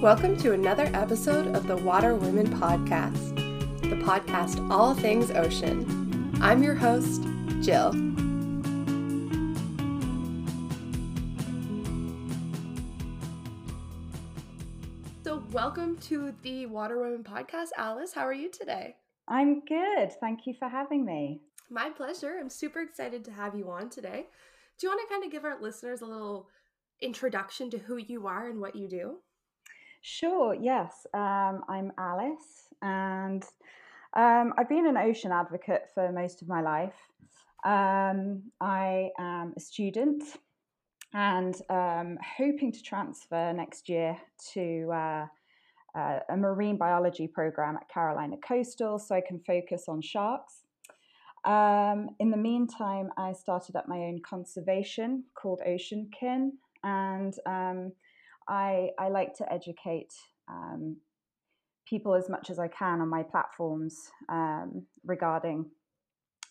Welcome to another episode of the Water Women Podcast, the podcast all things ocean. I'm your host, Jill. So, welcome to the Water Women Podcast. Alice, how are you today? I'm good. Thank you for having me. My pleasure. I'm super excited to have you on today. Do you want to kind of give our listeners a little introduction to who you are and what you do? Sure, yes. Um, I'm Alice, and um, I've been an ocean advocate for most of my life. Um, I am a student and um, hoping to transfer next year to uh, uh, a marine biology program at Carolina Coastal so I can focus on sharks. Um, in the meantime, I started up my own conservation called Ocean Kin, and um, I, I like to educate um, people as much as I can on my platforms um, regarding,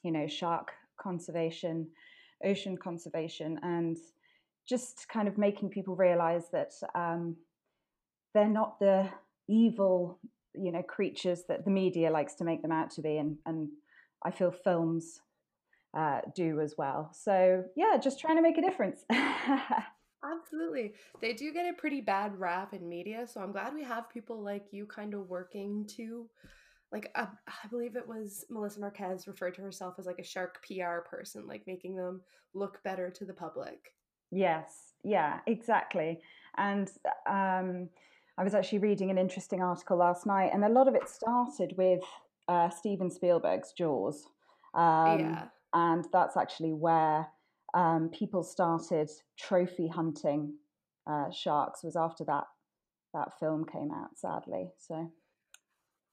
you know, shark conservation, ocean conservation, and just kind of making people realize that um, they're not the evil, you know, creatures that the media likes to make them out to be, and and I feel films uh, do as well. So yeah, just trying to make a difference. Absolutely. They do get a pretty bad rap in media, so I'm glad we have people like you kind of working to like uh, I believe it was Melissa Marquez referred to herself as like a shark PR person, like making them look better to the public. Yes, yeah, exactly. And um, I was actually reading an interesting article last night, and a lot of it started with uh, Steven Spielberg's Jaws. Um, yeah. And that's actually where um, people started trophy hunting uh, sharks was after that that film came out sadly so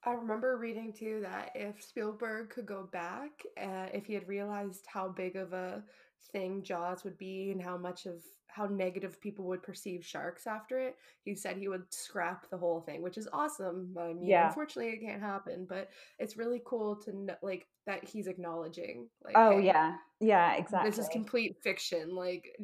I remember reading too that if Spielberg could go back, uh, if he had realized how big of a thing Jaws would be and how much of how negative people would perceive sharks after it, he said he would scrap the whole thing, which is awesome. I mean, yeah. unfortunately, it can't happen, but it's really cool to know, like that he's acknowledging. Like, oh hey, yeah, yeah, exactly. This is complete fiction. Like,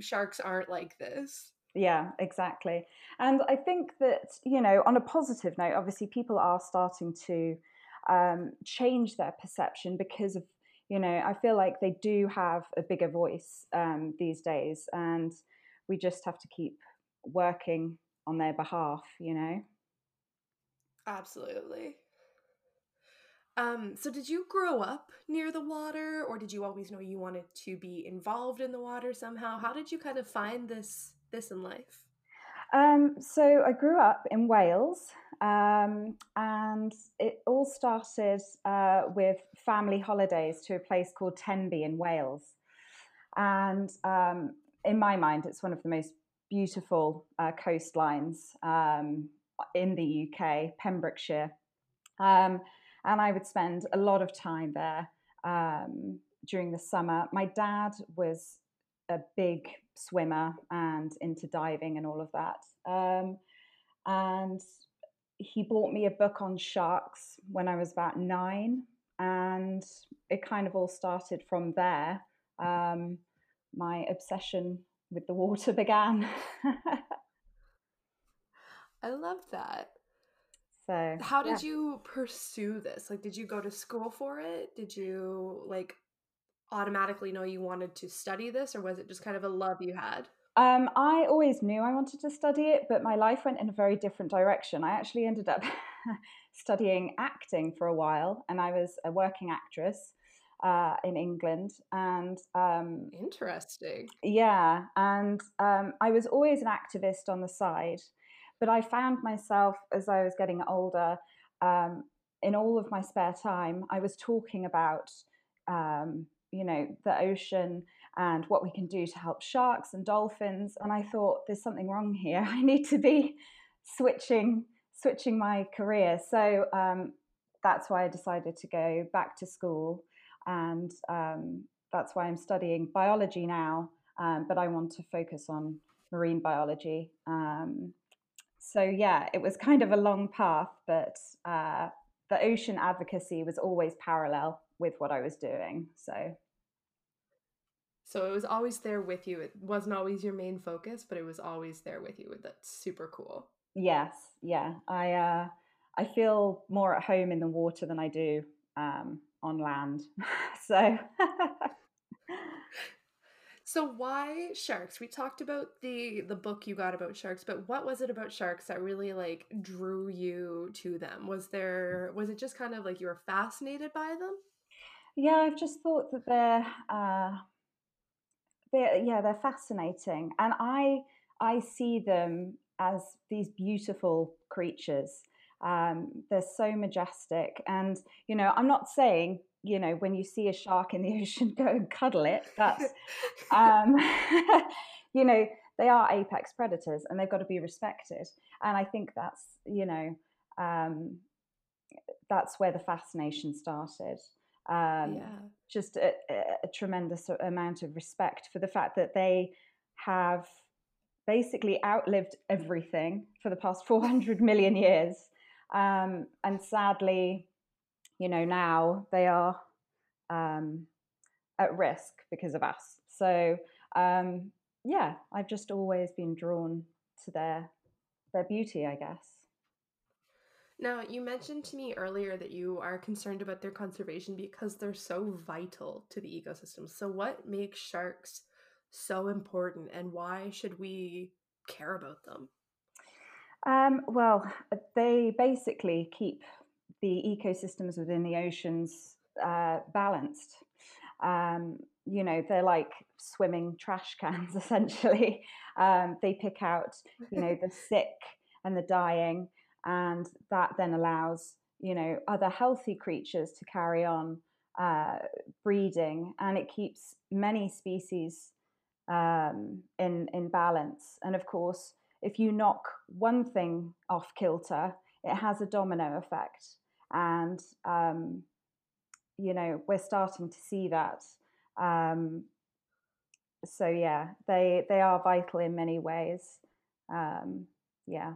sharks aren't like this. Yeah, exactly. And I think that, you know, on a positive note, obviously people are starting to um, change their perception because of, you know, I feel like they do have a bigger voice um, these days. And we just have to keep working on their behalf, you know? Absolutely. Um, so did you grow up near the water or did you always know you wanted to be involved in the water somehow? How did you kind of find this this in life? Um, so I grew up in Wales, um, and it all started uh, with family holidays to a place called Tenby in Wales. And um, in my mind, it's one of the most beautiful uh, coastlines um, in the UK, Pembrokeshire. And I would spend a lot of time there um, during the summer. My dad was a big swimmer and into diving and all of that. Um, and he bought me a book on sharks when I was about nine, and it kind of all started from there. Um, my obsession with the water began. I love that. So, how did yeah. you pursue this? Like, did you go to school for it? Did you like automatically know you wanted to study this, or was it just kind of a love you had? Um, I always knew I wanted to study it, but my life went in a very different direction. I actually ended up studying acting for a while, and I was a working actress uh, in England. And um, interesting, yeah. And um, I was always an activist on the side, but I found myself as I was getting older. Um, in all of my spare time, I was talking about um, you know the ocean and what we can do to help sharks and dolphins and i thought there's something wrong here i need to be switching switching my career so um, that's why i decided to go back to school and um, that's why i'm studying biology now um, but i want to focus on marine biology um, so yeah it was kind of a long path but uh, the ocean advocacy was always parallel with what I was doing. So so it was always there with you. It wasn't always your main focus, but it was always there with you. That's super cool. Yes, yeah. I uh, I feel more at home in the water than I do um, on land. so So why sharks? We talked about the the book you got about sharks, but what was it about sharks that really like drew you to them? Was there was it just kind of like you were fascinated by them? yeah, I've just thought that they're uh, they're yeah they're fascinating, and I I see them as these beautiful creatures. Um, they're so majestic, and you know I'm not saying you know when you see a shark in the ocean go and cuddle it. That's um, you know they are apex predators, and they've got to be respected. And I think that's you know um, that's where the fascination started. Um, Yeah. just a, a, tremendous amount of respect for the fact that they have basically outlived everything for the past 400 million years. Um, and sadly, you know, now they are um, at risk because of us. So, um, yeah, I've just always been drawn to their their beauty, I guess. Now, you mentioned to me earlier that you are concerned about their conservation because they're so vital to the ecosystem. So what makes sharks so important and why should we care about them? Um, well, they basically keep the ecosystems within the oceans uh, balanced. Um, you know, they're like swimming trash cans essentially. Um, they pick out, you know, the sick and the dying, and that then allows, you know, other healthy creatures to carry on uh, breeding, and it keeps many species um, in in balance. And of course, if you knock one thing off kilter, it has a domino effect. And um, you know, we're starting to see that. Um, so yeah, they they are vital in many ways. Um, yeah.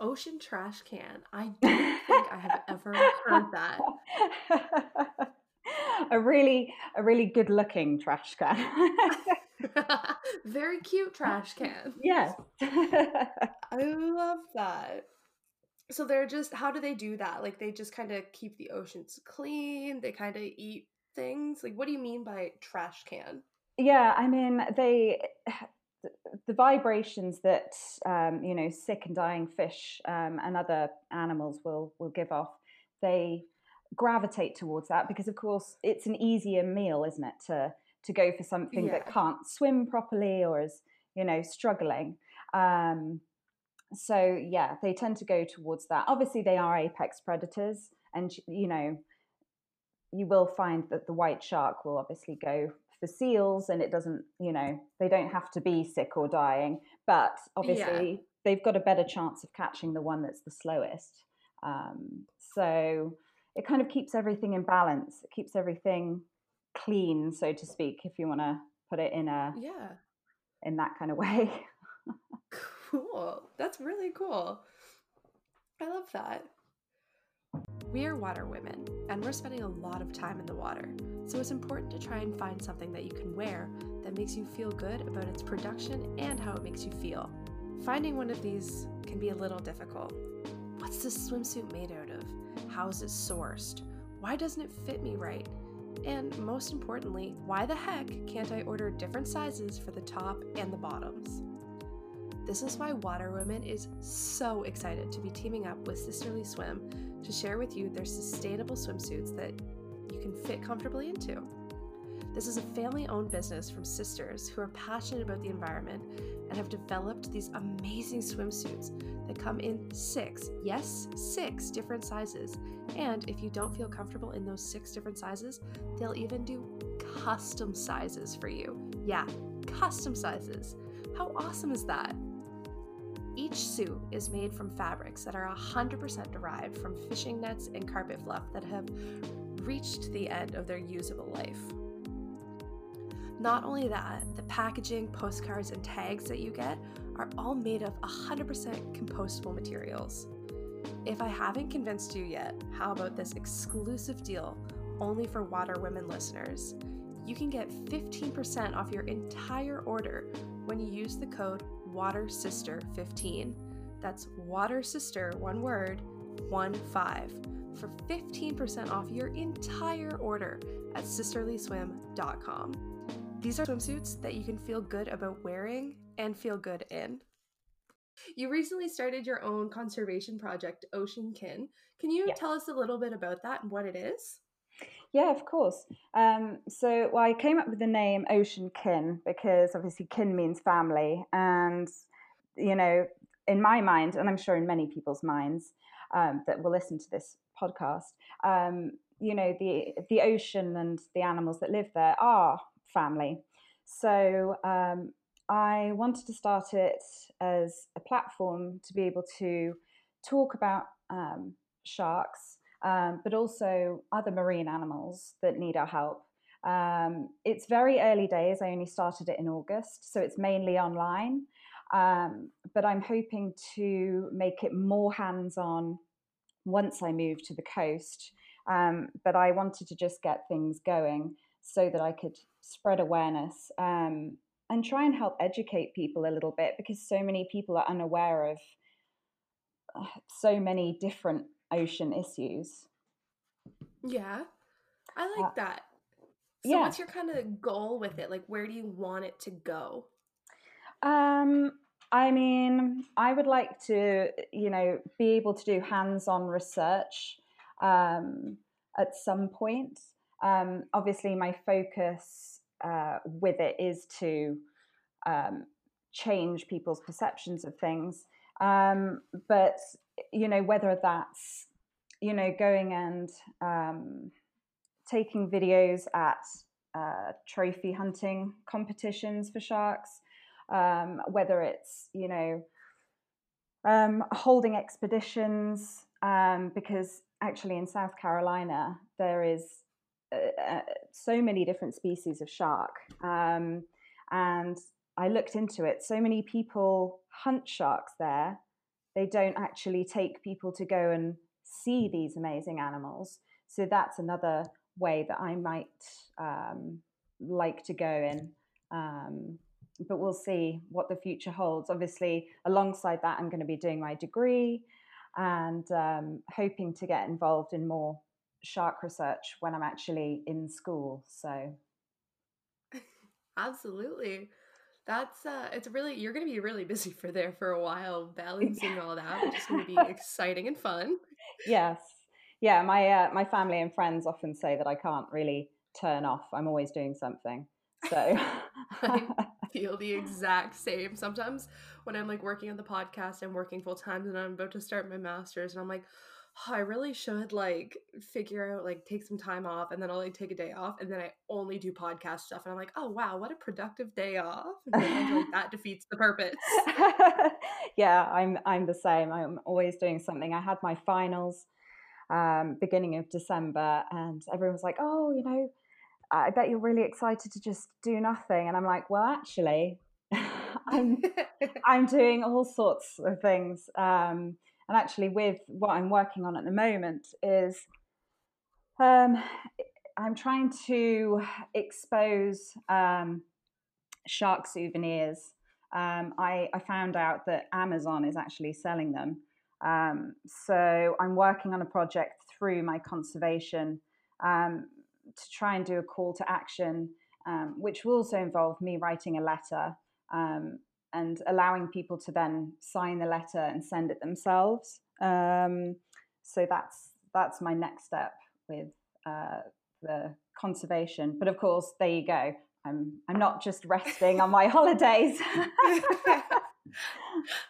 Ocean trash can. I don't think I have ever heard that. a really a really good looking trash can. Very cute trash can. yes. I love that. So they're just how do they do that? Like they just kind of keep the oceans clean, they kind of eat things. Like what do you mean by trash can? yeah, I mean they the vibrations that um, you know sick and dying fish um, and other animals will will give off, they gravitate towards that because of course it's an easier meal, isn't it, to to go for something Yeah. that can't swim properly or is you know struggling. Um, so yeah, they tend to go towards that. Obviously, they are apex predators, and you know you will find that the white shark will obviously go for seals and it doesn't you know they don't have to be sick or dying but Yeah. obviously they've got a better chance of catching the one that's the slowest um, so it kind of keeps everything in balance it keeps everything clean so to speak if you want to put it in a Yeah. in that kind of way Cool. That's really cool. I love that. We are water women, and we're spending a lot of time in the water, so it's important to try and find something that you can wear that makes you feel good about its production and how it makes you feel. Finding one of these can be a little difficult. What's this swimsuit made out of? How is it sourced? Why doesn't it fit me right? And most importantly, why the heck can't I order different sizes for the top and the bottoms? This is why Water Women is so excited to be teaming up with Sisterly Swim to share with you their sustainable swimsuits that you can fit comfortably into. This is a family owned business from sisters who are passionate about the environment and have developed these amazing swimsuits that come in six, yes, six different sizes. And if you don't feel comfortable in those six different sizes, they'll even do custom sizes for you. Yeah, custom sizes. How awesome is that? Each suit is made from fabrics that are 100% derived from fishing nets and carpet fluff that have reached the end of their usable life. Not only that, the packaging, postcards, and tags that you get are all made of 100% compostable materials. If I haven't convinced you yet, how about this exclusive deal only for Water Women listeners? You can get 15% off your entire order when you use the code Water Sister 15. That's Water Sister, one word, one five, for 15% off your entire order at sisterlyswim.com. These are swimsuits that you can feel good about wearing and feel good in. You recently started your own conservation project, Ocean Kin. Can you tell us a little bit about that and what it is? Yeah, of course. Um, so well, I came up with the name Ocean Kin because obviously kin means family. And, you know, in my mind, and I'm sure in many people's minds um, that will listen to this podcast, um, you know, the, the ocean and the animals that live there are family. So um, I wanted to start it as a platform to be able to talk about um, sharks, um, but also other marine animals that need our help. Um, it's very early days. I only started it in August, so it's mainly online. Um, but I'm hoping to make it more hands on once I move to the coast. Um, but I wanted to just get things going so that I could spread awareness um, and try and help educate people a little bit because so many people are unaware of uh, so many different ocean issues. Yeah, I like uh, that. So, yeah. what's your kind of goal with it? Like, where do you want it to go? Um, I mean, I would like to, you know, be able to do hands-on research um, at some point. Um, obviously, my focus uh, with it is to um, change people's perceptions of things. Um, but you know, whether that's you know going and um, taking videos at uh, trophy hunting competitions for sharks, um, whether it's you know um, holding expeditions, um, because actually in South Carolina there is uh, uh, so many different species of shark. Um, and I looked into it. So many people hunt sharks there. They don't actually take people to go and see these amazing animals. So that's another way that I might um, like to go in. Um, but we'll see what the future holds. Obviously, alongside that, I'm going to be doing my degree and um, hoping to get involved in more shark research when I'm actually in school. So, absolutely. That's uh it's really you're gonna be really busy for there for a while balancing all that, which is gonna be exciting and fun. Yes. Yeah, my uh, my family and friends often say that I can't really turn off. I'm always doing something. So I feel the exact same. Sometimes when I'm like working on the podcast, I'm working full time and I'm about to start my master's and I'm like, oh, I really should like figure out like take some time off and then I'll like take a day off and then I only do podcast stuff and I'm like, oh wow, what a productive day off. And like that defeats the purpose. yeah, I'm I'm the same. I'm always doing something. I had my finals um, beginning of December and everyone was like, oh, you know, I bet you're really excited to just do nothing. And I'm like, well, actually, I'm I'm doing all sorts of things. Um, and actually with what i'm working on at the moment is um, i'm trying to expose um, shark souvenirs. Um, I, I, found out that amazon is actually selling them. Um, so i'm working on a project through my conservation um, to try and do a call to action um, which will also involve me writing a letter um, and allowing people to then sign the letter and send it themselves. Um, so that's that's my next step with uh, the conservation. But of course, there you go. I'm I'm not just resting on my holidays.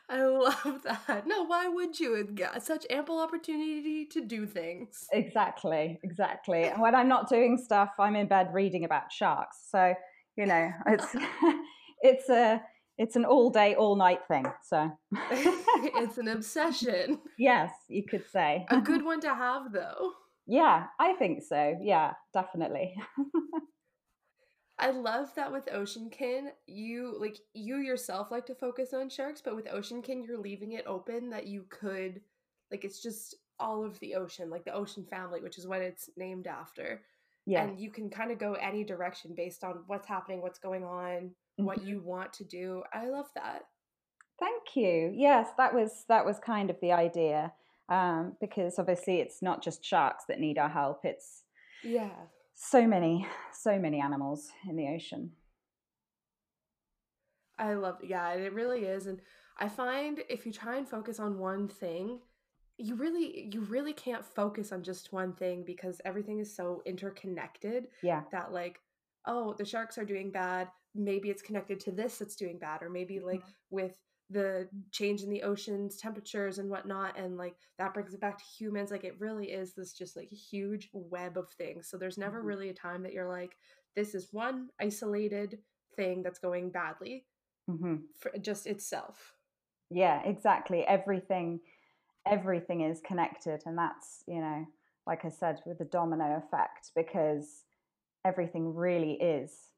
I love that. No, why would you? It's got such ample opportunity to do things. Exactly, exactly. And when I'm not doing stuff, I'm in bed reading about sharks. So you know, it's it's a it's an all day, all night thing. So it's an obsession. Yes, you could say. A good one to have, though. Yeah, I think so. Yeah, definitely. I love that with Oceankin, you like you yourself like to focus on sharks, but with Oceankin, you're leaving it open that you could like it's just all of the ocean, like the ocean family, which is what it's named after. Yeah. And you can kind of go any direction based on what's happening, what's going on, what mm-hmm. you want to do. I love that. Thank you. Yes, that was that was kind of the idea. Um, because obviously it's not just sharks that need our help, it's Yeah. so many, so many animals in the ocean. I love yeah, it really is, and I find if you try and focus on one thing, you really you really can't focus on just one thing because everything is so interconnected Yeah. that like, oh, the sharks are doing bad, maybe it's connected to this that's doing bad, or maybe like Mhm. with the change in the ocean's temperatures and whatnot, and like that brings it back to humans. Like it really is this just like huge web of things. So there's never Mhm. really a time that you're like, this is one isolated thing that's going badly Mhm. for just itself. Yeah, exactly. Everything everything is connected and that's, you know, like I said with the domino effect because everything really is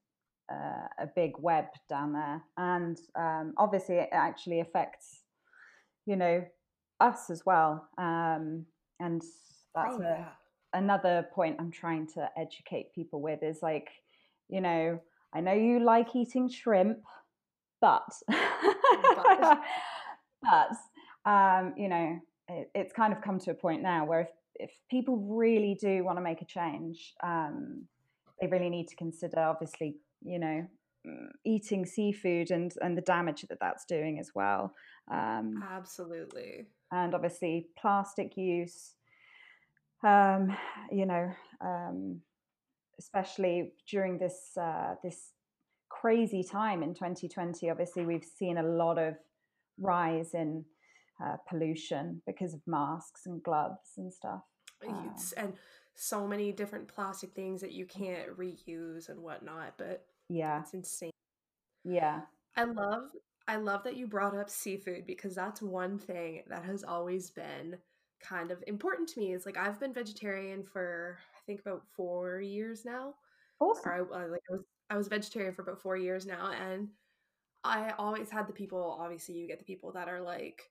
uh, a big web down there. And um, obviously it actually affects you know us as well. Um, and that's Oh a, yeah. another point i'm trying to educate people with is like you know i know you like eating shrimp but But. but um, you know it, it's kind of come to a point now where if, if people really do want to make a change um, they really need to consider obviously you know mm, eating seafood and and the damage that that's doing as well um, absolutely. and obviously plastic use um, you know um, especially during this uh, this crazy time in 2020 obviously we've seen a lot of rise in uh, pollution because of masks and gloves and stuff It's, um, and so many different plastic things that you can't reuse and whatnot, but yeah it's insane. yeah I love I love that you brought up seafood because that's one thing that has always been kind of important to me. Is like I've been vegetarian for I think about 4 years now. Or awesome I, I like I was I was vegetarian for about 4 years now and I always had the people, obviously, you get the people that are like,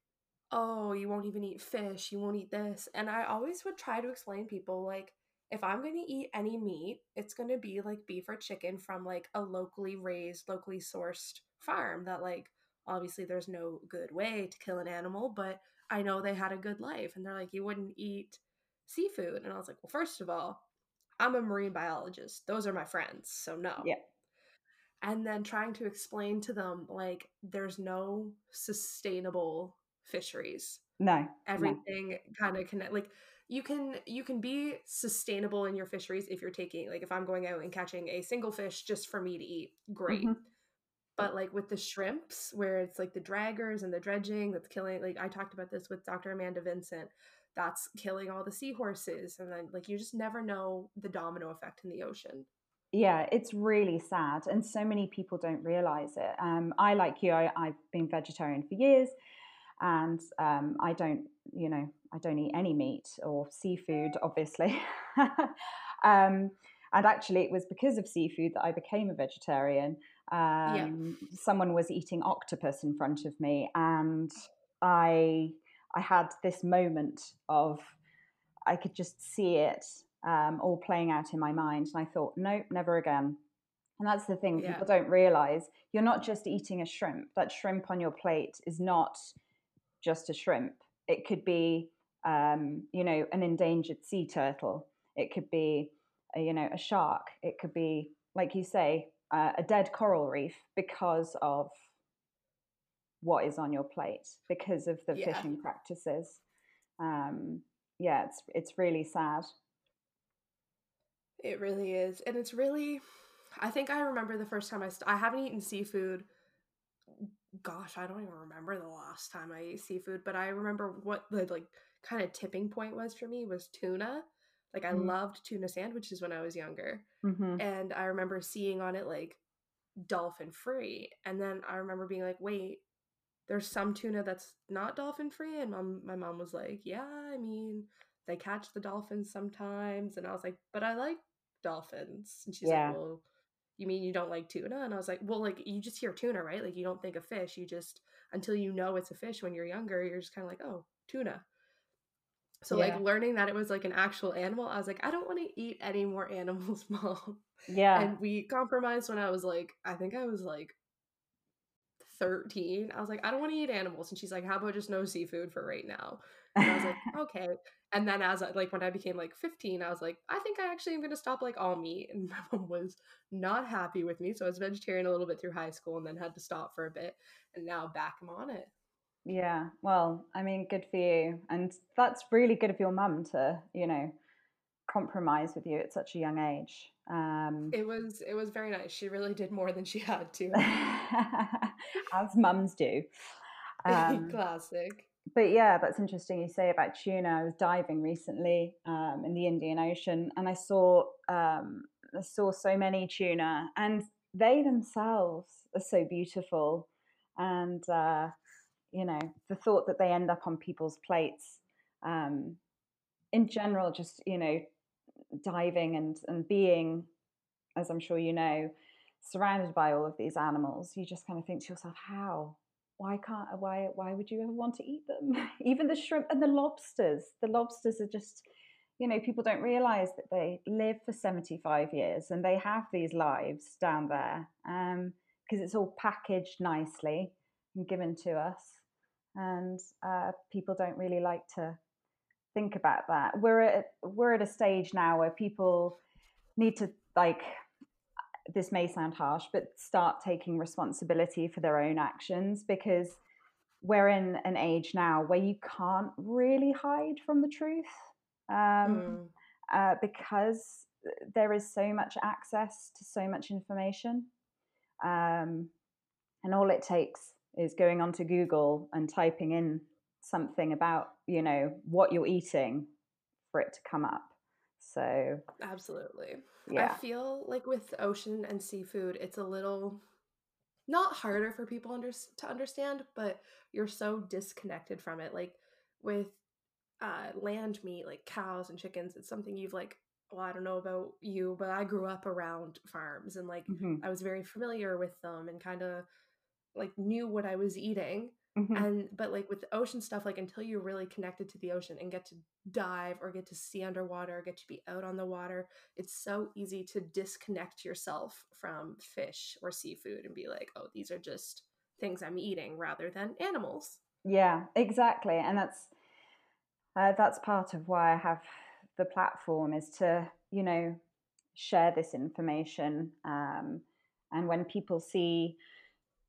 oh, you won't even eat fish, you won't eat this. And I always would try to explain people, like, if I'm going to eat any meat, it's going to be like beef or chicken from like a locally raised, locally sourced farm that, like, obviously there's no good way to kill an animal, but I know they had a good life. And they're like, you wouldn't eat seafood. And I was like, well, first of all, I'm a marine biologist. Those are my friends. So no yeah and then trying to explain to them like there's no sustainable fisheries no no everything kind of connect like you can you can be sustainable in your fisheries if you're taking like if i'm going out and catching a single fish just for me to eat great. Hmm but like with the shrimps where it's like the draggers and the dredging that's killing like i talked about this with dr amanda vincent that's killing all the seahorses and then like you just never know the domino effect in the ocean. Yeah it's really sad and so many people don't realize it. Um, i like you I, i've been vegetarian for years and um, I don't, you know, I don't eat any meat or seafood, obviously. um, and actually, it was because of seafood that I became a vegetarian. yeah Um, someone was eating octopus in front of me, and I, I had this moment of I could just see it um, all playing out in my mind, and I thought, nope, never again. And that's the thing yeah people don't realize. You're not just eating a shrimp. That shrimp on your plate is not just a shrimp. It could be, um, you know, an endangered sea turtle. It could be, a, you know, a shark. It could be, like you say, uh, a dead coral reef because of what is on your plate, because of the yeah fishing practices. Um, yeah, it's it's really sad. It really is. And it's really I think I remember the first time I st- I haven't eaten seafood. Gosh, I don't even remember the last time I ate seafood, but I remember what the like kind of tipping point was for me was tuna. Like I loved tuna sandwiches when I was younger. Mm-hmm. And I remember seeing on it like dolphin free. And then I remember being like, "Wait, there's some tuna that's not dolphin free?" And mom my mom was like, "Yeah, I mean, they catch the dolphins sometimes." And I was like, "But I like dolphins." And she's like, "Well, you mean you don't like tuna?" And I was like, "Well, like you just hear tuna, right? Like you don't think of fish. You just until you know it's a fish when you're younger, you're just kind of like, "Oh, tuna." So like learning that it was like an actual animal, I was like, "I don't want to eat any more animals, mom." yeah. And we compromised when I was like, I think I was like 13. I was like, I don't want to eat animals. And she's like, how about just no seafood for right now? And I was like, okay. And then as I, like when I became like 15, I was like, I think I actually am going to stop like all meat. And my mom was not happy with me. So I was vegetarian a little bit through high school and then had to stop for a bit. And now back I'm on it. Yeah. Well, I mean, good for you. And that's really good of your mum to, you know, compromise with you at such a young age. Um, it was it was very nice. She really did more than she had to, as mums do. Um, Classic. But yeah, that's interesting. You say about tuna. I was diving recently um, in the Indian Ocean, and I saw um, I saw so many tuna, and they themselves are so beautiful. And uh, you know, the thought that they end up on people's plates. Um, in general, just you know, diving and and being, as I'm sure you know, surrounded by all of these animals, you just kind of think to yourself, how? Why can't why why would you ever want to eat them? Even the shrimp and the lobsters. The lobsters are just you know, people don't realize that they live for 75 years and they have these lives down there because um, it's all packaged nicely and given to us. And uh, people don't really like to think about that. We're at we're at a stage now where people need to like this may sound harsh, but start taking responsibility for their own actions because we're in an age now where you can't really hide from the truth um, mm. uh, because there is so much access to so much information. Um, and all it takes is going onto Google and typing in something about you know what you're eating for it to come up so absolutely yeah. i feel like with ocean and seafood it's a little not harder for people under, to understand but you're so disconnected from it like with uh, land meat like cows and chickens it's something you've like well i don't know about you but i grew up around farms and like mm-hmm. i was very familiar with them and kind of like knew what i was eating Mm-hmm. And but like with the ocean stuff, like until you're really connected to the ocean and get to dive or get to see underwater, or get to be out on the water, it's so easy to disconnect yourself from fish or seafood and be like, oh, these are just things I'm eating rather than animals. Yeah, exactly. And that's uh, that's part of why I have the platform is to, you know, share this information. Um, and when people see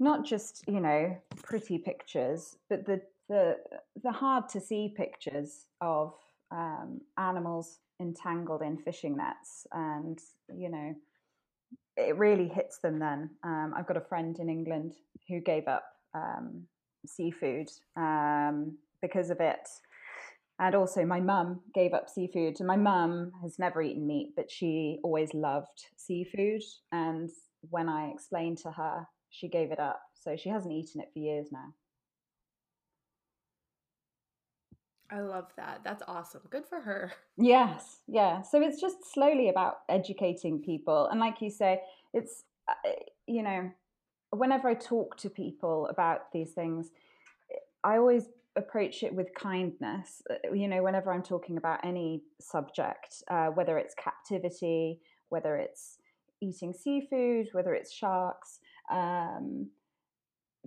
not just you know pretty pictures, but the the the hard to see pictures of um, animals entangled in fishing nets, and you know it really hits them. Then um, I've got a friend in England who gave up um, seafood um, because of it. And also, my mum gave up seafood. My mum has never eaten meat, but she always loved seafood. And when I explained to her she gave it up. So she hasn't eaten it for years now. I love that. That's awesome. Good for her. Yes. Yeah. So it's just slowly about educating people. And like you say, it's, uh, you know, whenever I talk to people about these things, I always approach it with kindness. Uh, you know, whenever I'm talking about any subject, uh, whether it's captivity, whether it's eating seafood, whether it's sharks, um,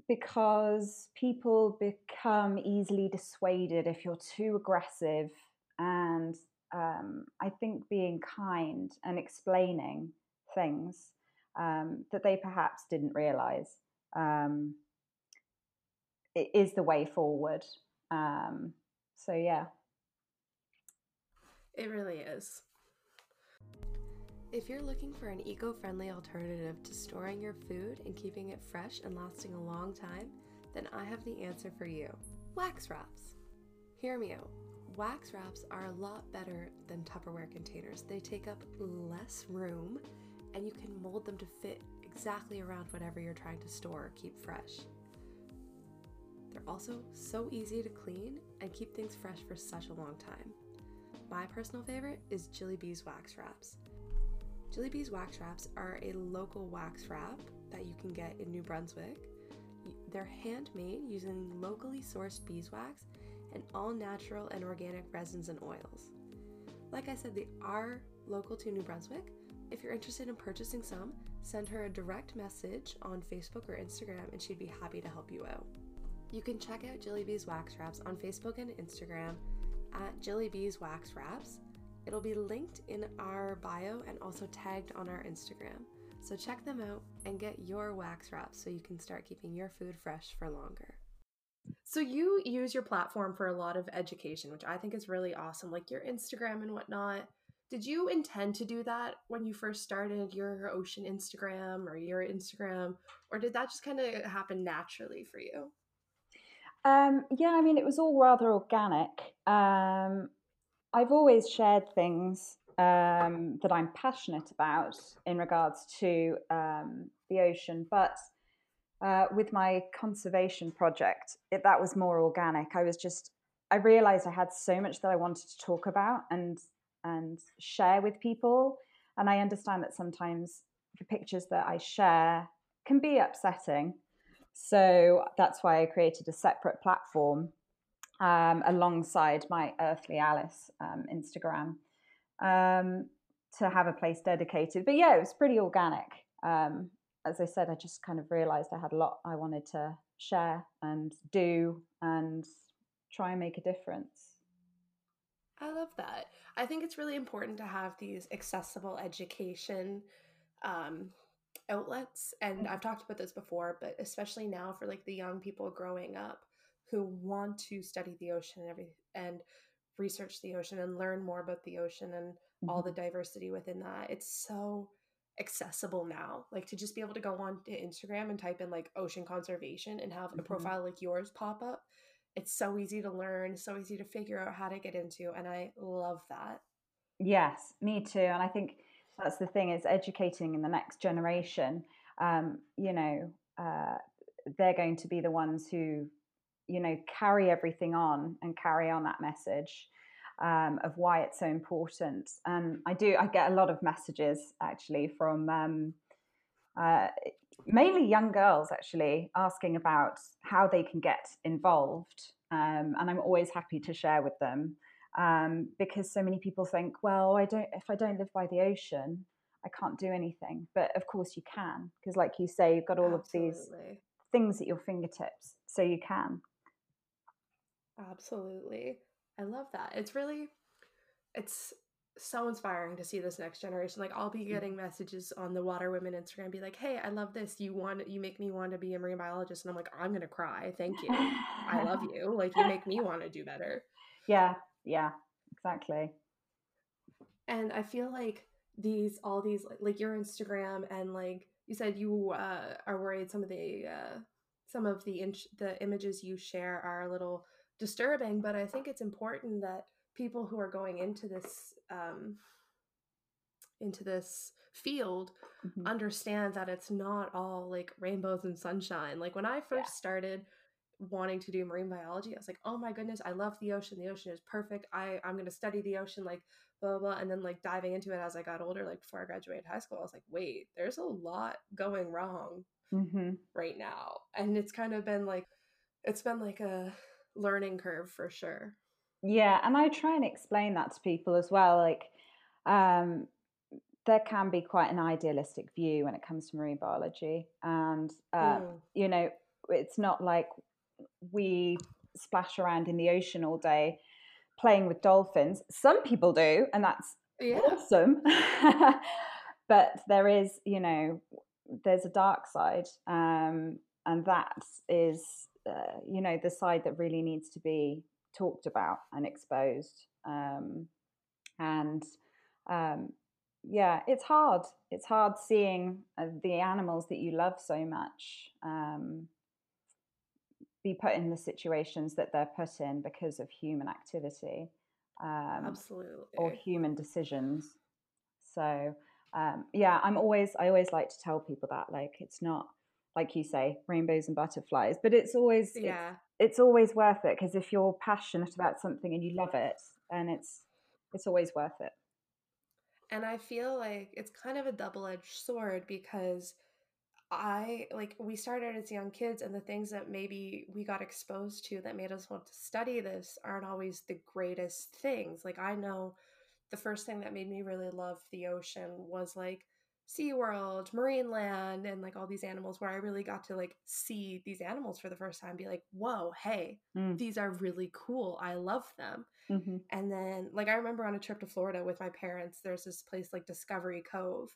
because people become easily dissuaded if you're too aggressive. And um, I think being kind and explaining things um, that they perhaps didn't realize um, is the way forward. Um, so, yeah. It really is. If you're looking for an eco friendly alternative to storing your food and keeping it fresh and lasting a long time, then I have the answer for you wax wraps. Hear me out. Wax wraps are a lot better than Tupperware containers. They take up less room and you can mold them to fit exactly around whatever you're trying to store or keep fresh. They're also so easy to clean and keep things fresh for such a long time. My personal favorite is Jilly Bees wax wraps. Jilly Bees wax wraps are a local wax wrap that you can get in New Brunswick. They're handmade using locally sourced beeswax and all natural and organic resins and oils. Like I said, they are local to New Brunswick. If you're interested in purchasing some, send her a direct message on Facebook or Instagram and she'd be happy to help you out. You can check out Jillybees Wax Wraps on Facebook and Instagram at Jillybees Wax Wraps. It'll be linked in our bio and also tagged on our Instagram. So check them out and get your wax wraps so you can start keeping your food fresh for longer. So you use your platform for a lot of education, which I think is really awesome, like your Instagram and whatnot. Did you intend to do that when you first started your ocean Instagram or your Instagram, or did that just kind of happen naturally for you? Um, yeah, I mean, it was all rather organic. Um, I've always shared things um, that I'm passionate about in regards to um, the ocean, but uh, with my conservation project, it, that was more organic. I was just, I realized I had so much that I wanted to talk about and and share with people, and I understand that sometimes the pictures that I share can be upsetting. So that's why I created a separate platform um, alongside my Earthly Alice um, Instagram um, to have a place dedicated. But yeah, it was pretty organic. Um, as I said, I just kind of realized I had a lot I wanted to share and do and try and make a difference. I love that. I think it's really important to have these accessible education um, outlets. And mm. I've talked about this before, but especially now for like the young people growing up who want to study the ocean and every and research the ocean and learn more about the ocean and mm-hmm. all the diversity within that. It's so accessible now. Like to just be able to go on to Instagram and type in like ocean conservation and have mm-hmm. a profile like yours pop up. It's so easy to learn, so easy to figure out how to get into, and I love that. Yes, me too. And I think that's the thing is educating in the next generation. Um, you know, uh, they're going to be the ones who you know carry everything on and carry on that message um, of why it's so important. And i do i get a lot of messages actually from um, uh, mainly young girls actually asking about how they can get involved um, and i'm always happy to share with them um, because so many people think well i don't if i don't live by the ocean i can't do anything. But of course you can because like you say you've got all Absolutely. of these things at your fingertips so you can Absolutely. I love that. It's really it's so inspiring to see this next generation. Like I'll be mm. getting messages on the Water Women Instagram be like, "Hey, I love this. You want you make me want to be a marine biologist." And I'm like, "I'm going to cry. Thank you. I love you. Like you make me want to do better." Yeah. Yeah. Exactly. And I feel like these all these like, like your Instagram and like you said you uh, are worried some of the uh, some of the in- the images you share are a little disturbing, but I think it's important that people who are going into this um, into this field mm-hmm. understand that it's not all like rainbows and sunshine. Like when I first yeah. started wanting to do marine biology, I was like, oh my goodness, I love the ocean. The ocean is perfect. I I'm gonna study the ocean. Like blah, blah blah. And then like diving into it as I got older, like before I graduated high school, I was like, wait, there's a lot going wrong mm-hmm. right now, and it's kind of been like it's been like a learning curve for sure. Yeah, and I try and explain that to people as well. Like, um, there can be quite an idealistic view when it comes to marine biology, and uh, mm. you know, it's not like we splash around in the ocean all day playing with dolphins. Some people do, and that's yeah. awesome. but there is, you know, there's a dark side, um, and that is uh, you know the side that really needs to be talked about and exposed um, and um, yeah it's hard. It's hard seeing uh, the animals that you love so much um, be put in the situations that they're put in because of human activity um, absolutely. or human decisions. So um, yeah i'm always i always like to tell people that like it's not like you say, rainbows and butterflies. But it's always yeah, it's, it's always worth it because if you're passionate about something and you love it, and it's it's always worth it. And I feel like it's kind of a double edged sword because I like we started as young kids, and the things that maybe we got exposed to that made us want to study this aren't always the greatest things. Like I know the first thing that made me really love the ocean was like SeaWorld, Marineland, and like all these animals where I really got to like see these animals for the first time, be like, whoa, hey, mm. these are really cool. I love them. Mm-hmm. And then, like, I remember on a trip to Florida with my parents, there's this place like Discovery Cove,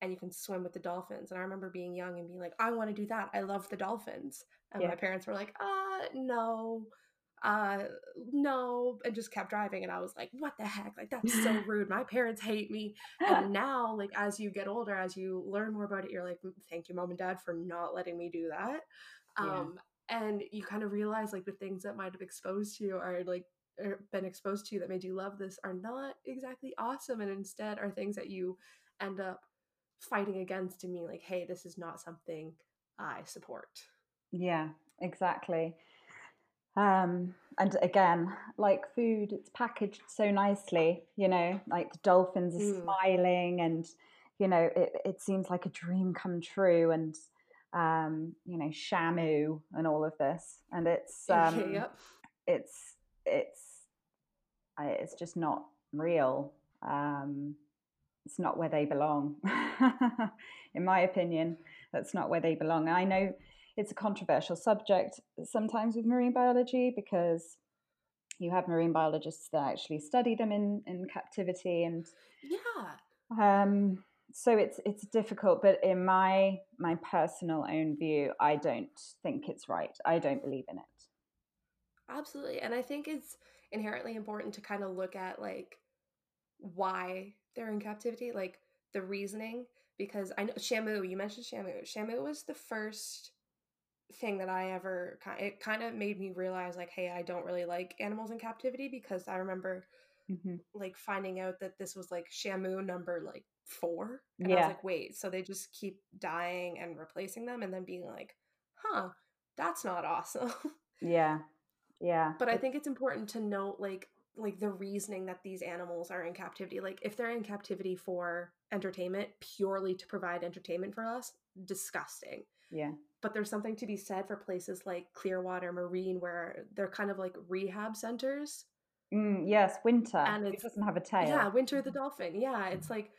and you can swim with the dolphins. And I remember being young and being like, I want to do that. I love the dolphins. And yeah. my parents were like, uh, no uh no and just kept driving and i was like what the heck? Like that's so rude. My parents hate me. And now like as you get older as you learn more about it you're like thank you mom and dad for not letting me do that. Um and you kind of realize like the things that might have exposed you are like or been exposed to you that made you love this are not exactly awesome and instead are things that you end up fighting against to me like hey this is not something i support. Yeah exactly um, and again, like food, it's packaged so nicely, you know, like the dolphins are mm. smiling and, you know, it, it seems like a dream come true and, um, you know, Shamu and all of this. And it's, um, yep. it's, it's, it's just not real. Um, it's not where they belong. In my opinion, that's not where they belong. I know it's a controversial subject sometimes with marine biology because you have marine biologists that actually study them in, in captivity and yeah. um, so it's it's difficult but in my my personal own view i don't think it's right. I don't believe in it. Absolutely and i think it's inherently important to kind of look at like why they're in captivity like the reasoning because i know shamu you mentioned shamu. Shamu was the first thing that I ever it kind of made me realize like hey I don't really like animals in captivity because I remember mm-hmm. like finding out that this was like Shamu number like 4 and yeah. I was like wait so they just keep dying and replacing them and then being like huh that's not awesome. Yeah. Yeah but I think it's important to note like like the reasoning that these animals are in captivity. Like if they're in captivity for entertainment purely to provide entertainment for us disgusting. Yeah but there's something to be said for places like Clearwater Marine where they're kind of like rehab centers. Mm, yes, Winter. And it doesn't have a tail. Yeah, Winter the dolphin. Yeah, it's like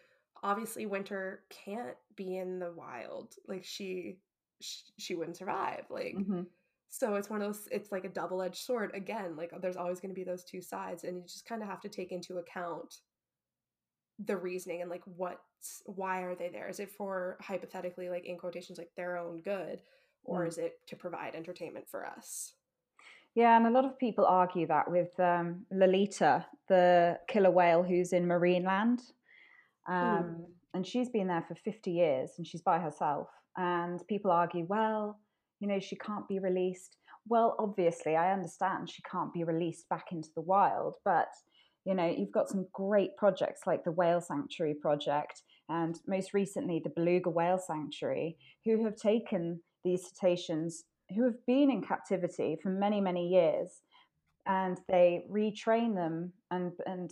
obviously Winter can't be in the wild. Like she she, she wouldn't survive. Like mm-hmm. so it's one of those it's like a double-edged sword again. Like there's always going to be those two sides and you just kind of have to take into account the reasoning and like what why are they there is it for hypothetically like in quotations like their own good or mm. is it to provide entertainment for us yeah and a lot of people argue that with um, lolita the killer whale who's in marineland um, mm. and she's been there for 50 years and she's by herself and people argue well you know she can't be released well obviously i understand she can't be released back into the wild but you know, you've got some great projects like the Whale Sanctuary Project and most recently the Beluga Whale Sanctuary, who have taken these cetaceans who have been in captivity for many, many years and they retrain them and, and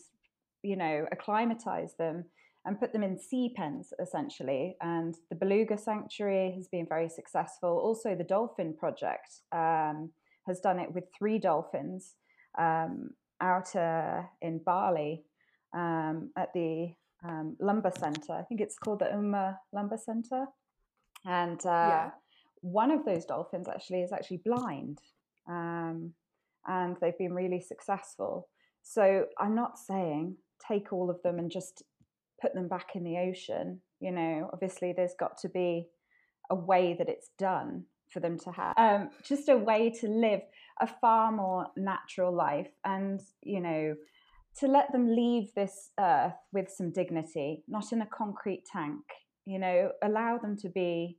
you know, acclimatize them and put them in sea pens essentially. And the Beluga Sanctuary has been very successful. Also, the Dolphin Project um, has done it with three dolphins. Um, out uh, in Bali um, at the um, Lumba Center. I think it's called the Umah Lumba Center. And uh, yeah. one of those dolphins actually is actually blind. Um, and they've been really successful. So I'm not saying take all of them and just put them back in the ocean. You know, obviously, there's got to be a way that it's done for them to have um, just a way to live a far more natural life. And you know to let them leave this earth with some dignity not in a concrete tank you know allow them to be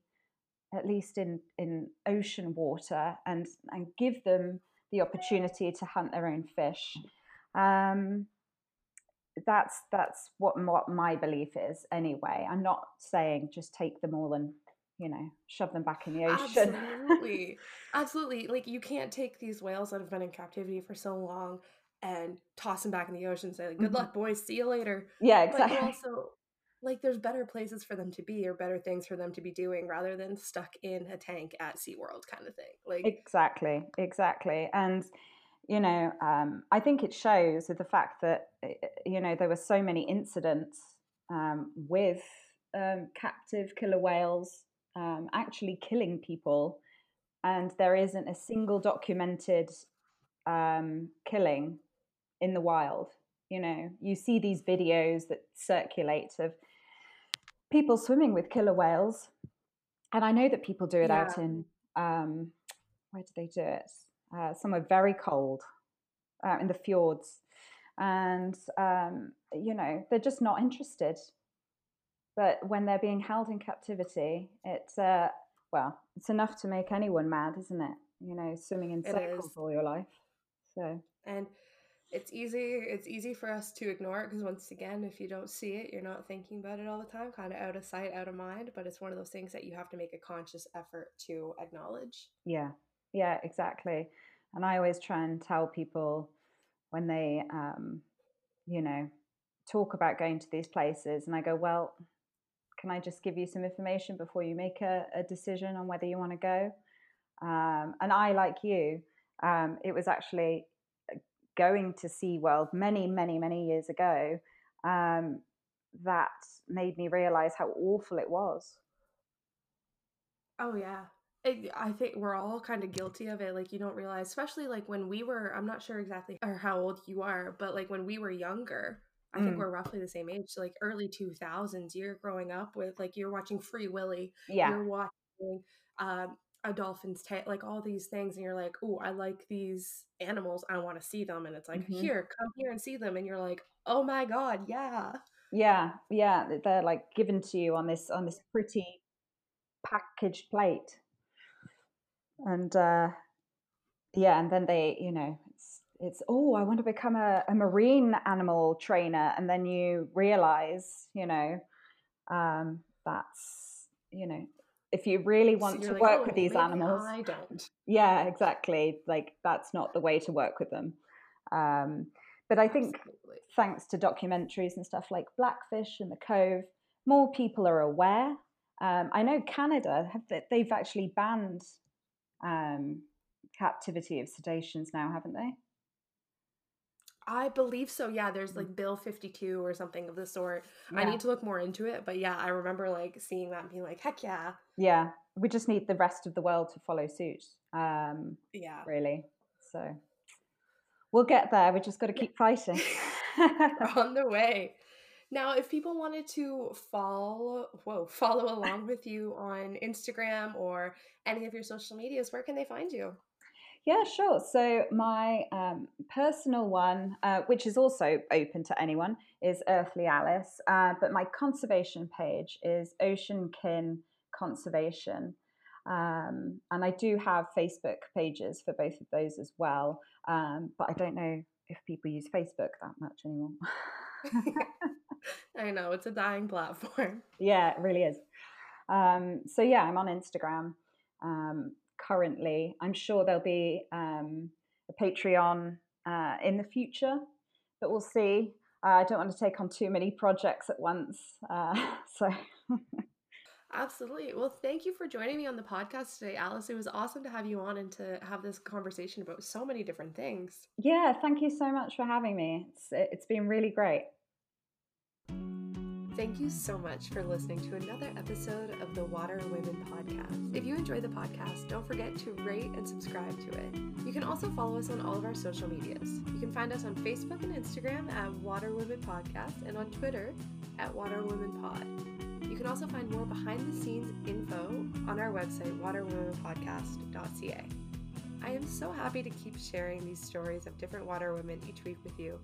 at least in in ocean water and and give them the opportunity to hunt their own fish. Um, that's that's what, what my belief is anyway. I'm not saying just take them all and you know, shove them back in the ocean. Absolutely. Absolutely. Like you can't take these whales that have been in captivity for so long and toss them back in the ocean and say like, good mm-hmm. luck boys, see you later. Yeah, exactly. But also like there's better places for them to be or better things for them to be doing rather than stuck in a tank at SeaWorld kind of thing. Like Exactly. Exactly. And you know, um, I think it shows with the fact that, eh, eh, you know, there were so many incidents um, with um, captive killer whales um, actually killing people, and there isn't a single documented um, killing in the wild. You know, you see these videos that circulate of people swimming with killer whales, and I know that people do it yeah. out in um, where do they do it? Uh, somewhere very cold, uh, in the fjords, and um, you know they're just not interested. But when they're being held in captivity, it's uh, well, it's enough to make anyone mad, isn't it? You know, swimming in circles all your life. So and it's easy it's easy for us to ignore it because once again if you don't see it you're not thinking about it all the time kind of out of sight out of mind but it's one of those things that you have to make a conscious effort to acknowledge yeah yeah exactly and i always try and tell people when they um you know talk about going to these places and i go well can i just give you some information before you make a, a decision on whether you want to go um, and i like you um, it was actually going to SeaWorld many, many, many years ago um, that made me realize how awful it was. Oh, yeah. It, I think we're all kind of guilty of it. Like, you don't realize, especially like when we were, I'm not sure exactly or how old you are, but like when we were younger, I mm. think we're roughly the same age. So, like early 2000s, you're growing up with like you're watching Free Willy. Yeah. You're watching um, a dolphin's Tale, like all these things, and you're like, oh, I like these animals. I want to see them. And it's like, mm-hmm. here, come here and see them. And you're like, oh my God, yeah. Yeah, yeah. They're like given to you on this on this pretty packaged plate. And uh yeah, and then they, you know, it's it's oh, I want to become a, a marine animal trainer. And then you realize, you know, um, that's you know, if you really want so to like, work oh, with these animals i don't yeah exactly like that's not the way to work with them um, but i think Absolutely. thanks to documentaries and stuff like blackfish and the cove more people are aware um, i know canada have they've actually banned um, captivity of cetaceans now haven't they I believe so. Yeah, there's like Bill 52 or something of the sort. Yeah. I need to look more into it, but yeah, I remember like seeing that and being like, heck yeah. Yeah, we just need the rest of the world to follow suit. Um, yeah. Really. So we'll get there. We just got to keep fighting. on the way. Now, if people wanted to follow, whoa, follow along with you on Instagram or any of your social medias, where can they find you? Yeah, sure. So my um, personal one, uh, which is also open to anyone, is Earthly Alice. Uh, but my conservation page is Ocean Kin Conservation. Um, and I do have Facebook pages for both of those as well. Um, but I don't know if people use Facebook that much anymore. I know, it's a dying platform. Yeah, it really is. Um, so yeah, I'm on Instagram. Currently. I'm sure there'll be um, a Patreon uh, in the future, but we'll see. Uh, I don't want to take on too many projects at once. Uh, so. Absolutely. Well, thank you for joining me on the podcast today, Alice. It was awesome to have you on and to have this conversation about so many different things. Yeah, thank you so much for having me. It's it's been really great. Thank you so much for listening to another episode of the Water Women podcast. If you enjoy the podcast, don't forget to rate and subscribe to it. You can also follow us on all of our social medias. You can find us on Facebook and Instagram at Water Women Podcast and on Twitter at Water Women Pod. You can also find more behind the scenes info on our website, waterwomenpodcast.ca. I am so happy to keep sharing these stories of different water women each week with you.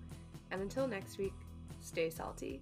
And until next week, stay salty.